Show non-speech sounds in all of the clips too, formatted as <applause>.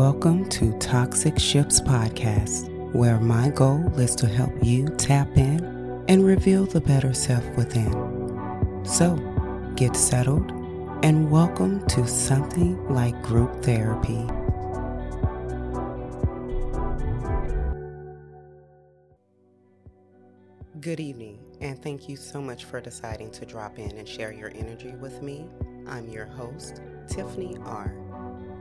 Welcome to Toxic Ships Podcast, where my goal is to help you tap in and reveal the better self within. So, get settled and welcome to something like group therapy. Good evening, and thank you so much for deciding to drop in and share your energy with me. I'm your host, Tiffany R.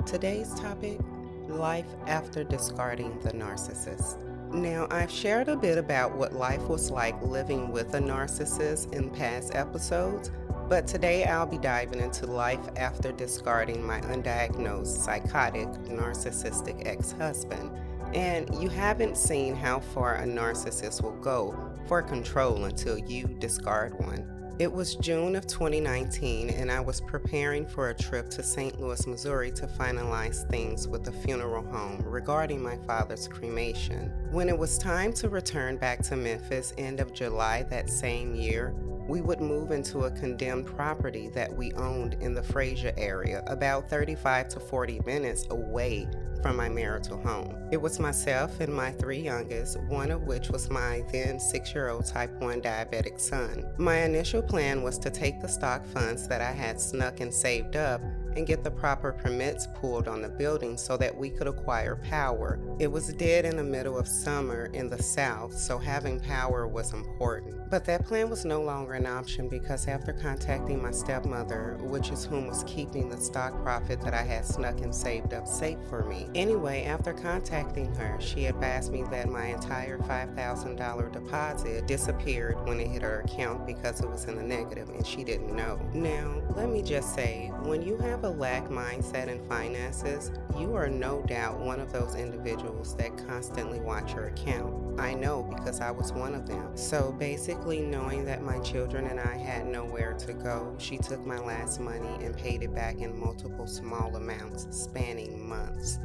Today's topic life after discarding the narcissist. Now, I've shared a bit about what life was like living with a narcissist in past episodes, but today I'll be diving into life after discarding my undiagnosed psychotic narcissistic ex husband. And you haven't seen how far a narcissist will go for control until you discard one. It was June of 2019, and I was preparing for a trip to St. Louis, Missouri to finalize things with the funeral home regarding my father's cremation. When it was time to return back to Memphis, end of July that same year, we would move into a condemned property that we owned in the Frayser area, about 35 to 40 minutes away from my marital home. It was myself and my three youngest, one of which was my then six year old type 1 diabetic son. My initial plan was to take the stock funds that I had snuck and saved up and get the proper permits pulled on the building so that we could acquire power. It was dead in the middle of summer in the south, so having power was important. But that plan was no longer an option because after contacting my stepmother, which is whom was keeping the stock profit that I had snuck and saved up safe for me. Anyway, after contacting her, she advised me that my entire $5,000 deposit disappeared when it hit her account because it was in the negative and she didn't know. Now, let me just say, when you have a lack mindset in finances, you are no doubt one of those individuals that constantly watch your account. I know because I was one of them. So basically, knowing that my children and I had nowhere to go, she took my last money and paid it back in multiple small amounts spanning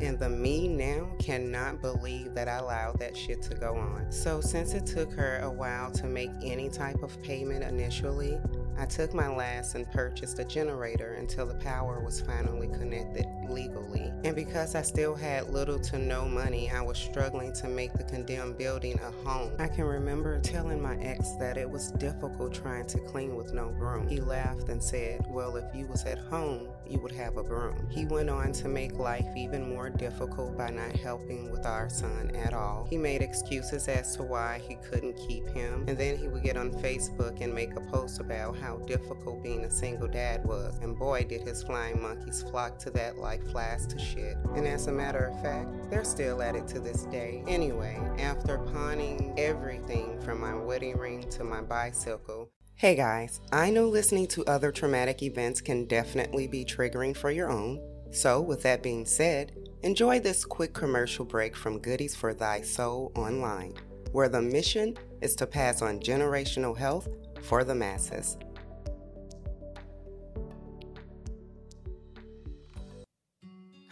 And the me now cannot believe that I allowed that shit to go on. So, since it took her a while to make any type of payment initially, I took my last and purchased a generator until the power was finally connected legally. And because I still had little to no money, I was struggling to make the condemned building a home. I can remember telling my ex that it was difficult trying to clean with no broom. He laughed and said, Well, if you was at home, you would have a broom. He went on to make life even more difficult by not helping with our son at all. He made excuses as to why he couldn't keep him, and then he would get on Facebook and make a post about how difficult being a single dad was. And boy, did his flying monkeys flock to that like flies to shit. And as a matter of fact, they're still at it to this day. Anyway, after pawning everything from my wedding ring to my bicycle, Hey guys, I know listening to other traumatic events can definitely be triggering for your own. So, with that being said, enjoy this quick commercial break from Goodies for Thy Soul Online, where the mission is to pass on generational health for the masses.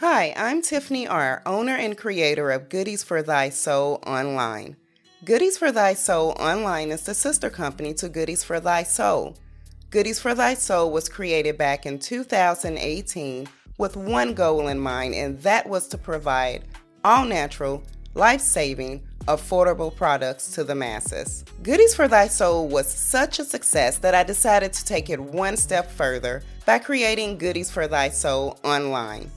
Hi, I'm Tiffany R., owner and creator of Goodies for Thy Soul Online. Goodies for Thy Soul Online is the sister company to Goodies for Thy Soul. Goodies for Thy Soul was created back in 2018 with one goal in mind, and that was to provide all natural, life saving, affordable products to the masses. Goodies for Thy Soul was such a success that I decided to take it one step further by creating Goodies for Thy Soul Online.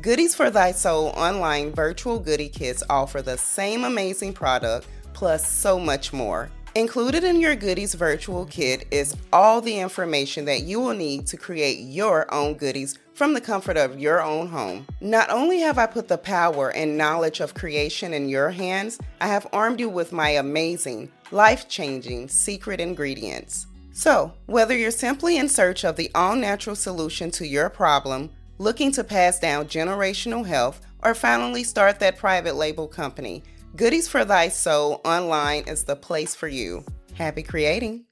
Goodies for Thy Soul online virtual goodie kits offer the same amazing product plus so much more. Included in your goodies virtual kit is all the information that you will need to create your own goodies from the comfort of your own home. Not only have I put the power and knowledge of creation in your hands, I have armed you with my amazing, life changing secret ingredients. So, whether you're simply in search of the all natural solution to your problem, looking to pass down generational health, or finally start that private label company, Goodies for Thy Soul online is the place for you. Happy creating!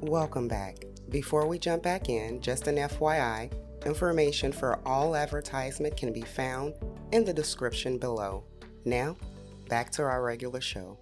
Welcome back. Before we jump back in, just an FYI, information for all advertisement can be found in the description below. Now, back to our regular show.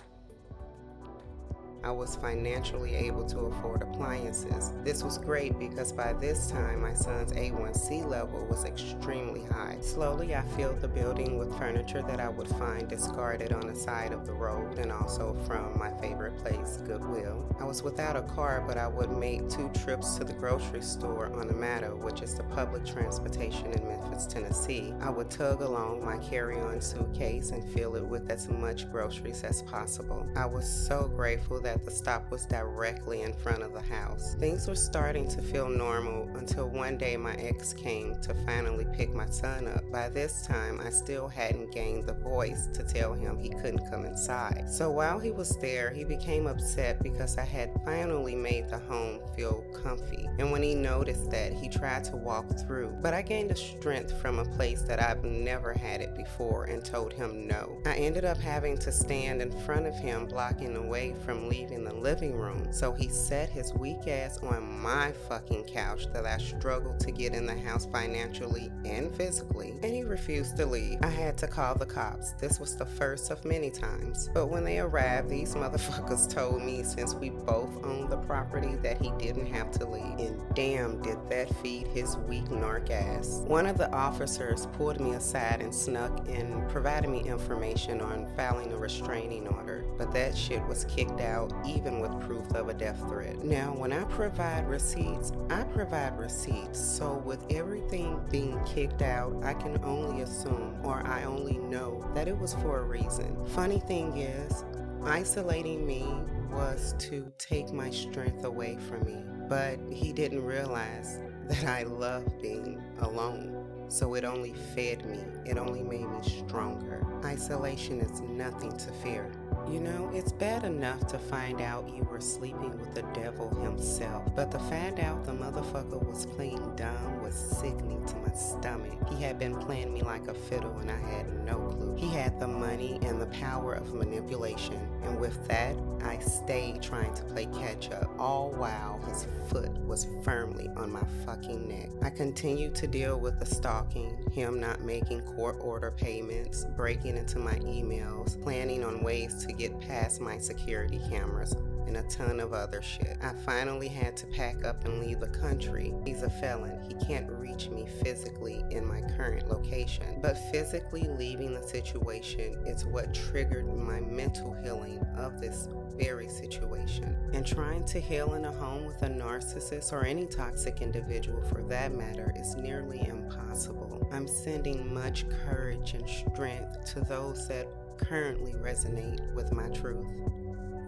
I was financially able to afford appliances. This was great because by this time my son's A1C level was extremely high. Slowly, I filled the building with furniture that I would find discarded on the side of the road and also from my favorite place, Goodwill. I was without a car, but I would make two trips to the grocery store on the MATA, which is the public transportation in Memphis, Tennessee. I would tug along my carry on suitcase and fill it with as much groceries as possible. I was so grateful that the stop was directly in front of the house. Things were starting to feel normal until one day my ex came to finally pick my son up. By this time, I still hadn't gained the voice to tell him he couldn't come inside. So while he was there, he became upset because I had finally made the home feel comfy. And when he noticed that, he tried to walk through. But I gained a strength from a place that I've never had it before and told him no. I ended up having to stand in front of him, blocking the way from leaving the living room. So he set his weak ass on my fucking couch that I struggled to get in the house financially and physically, and he refused to leave. I had to call the cops. This was the first of many times. But when they arrived, these motherfuckers <laughs> told me since we both owned the property that he didn't have to leave. And damn, did that feed his weak narc ass. One of the officers pulled me aside and snuck and provided me information on filing a restraining order, but that shit was kicked out even with proof of a death threat. Now, when I provide receipts, I provide receipts. So with everything being kicked out, I can only assume or I only know that it was for a reason. Funny thing is, isolating me was to take my strength away from me, but he didn't realize that I love being alone. So it only fed me, it only made me stronger. Isolation is nothing to fear. You know, it's bad enough to find out you were sleeping with the devil himself, but to find out the motherfucker was playing dumb was sickening to my stomach. He had been playing me like a fiddle and I had no clue. He had the money and the power of manipulation, and with that, I stayed trying to play catch up, all while his foot was firmly on my fucking neck. I continued to deal with the stalking, him not making court order payments, breaking into my emails, planning on ways to get past my security cameras, and a ton of other shit. I finally had to pack up and leave the country. He's a felon. He can't reach me physically in my current location. But physically leaving the situation is what triggered my mental healing of this very situation. And trying to heal in a home with a narcissist or any toxic individual for that matter is nearly impossible. I'm sending much courage and strength to those that currently resonate with my truth.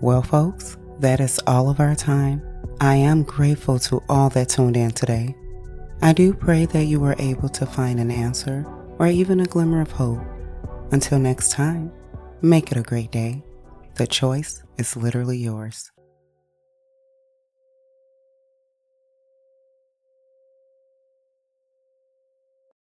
Well, folks, that is all of our time. I am grateful to all that tuned in today. I do pray that you were able to find an answer or even a glimmer of hope. Until next time, make it a great day. The choice is literally yours.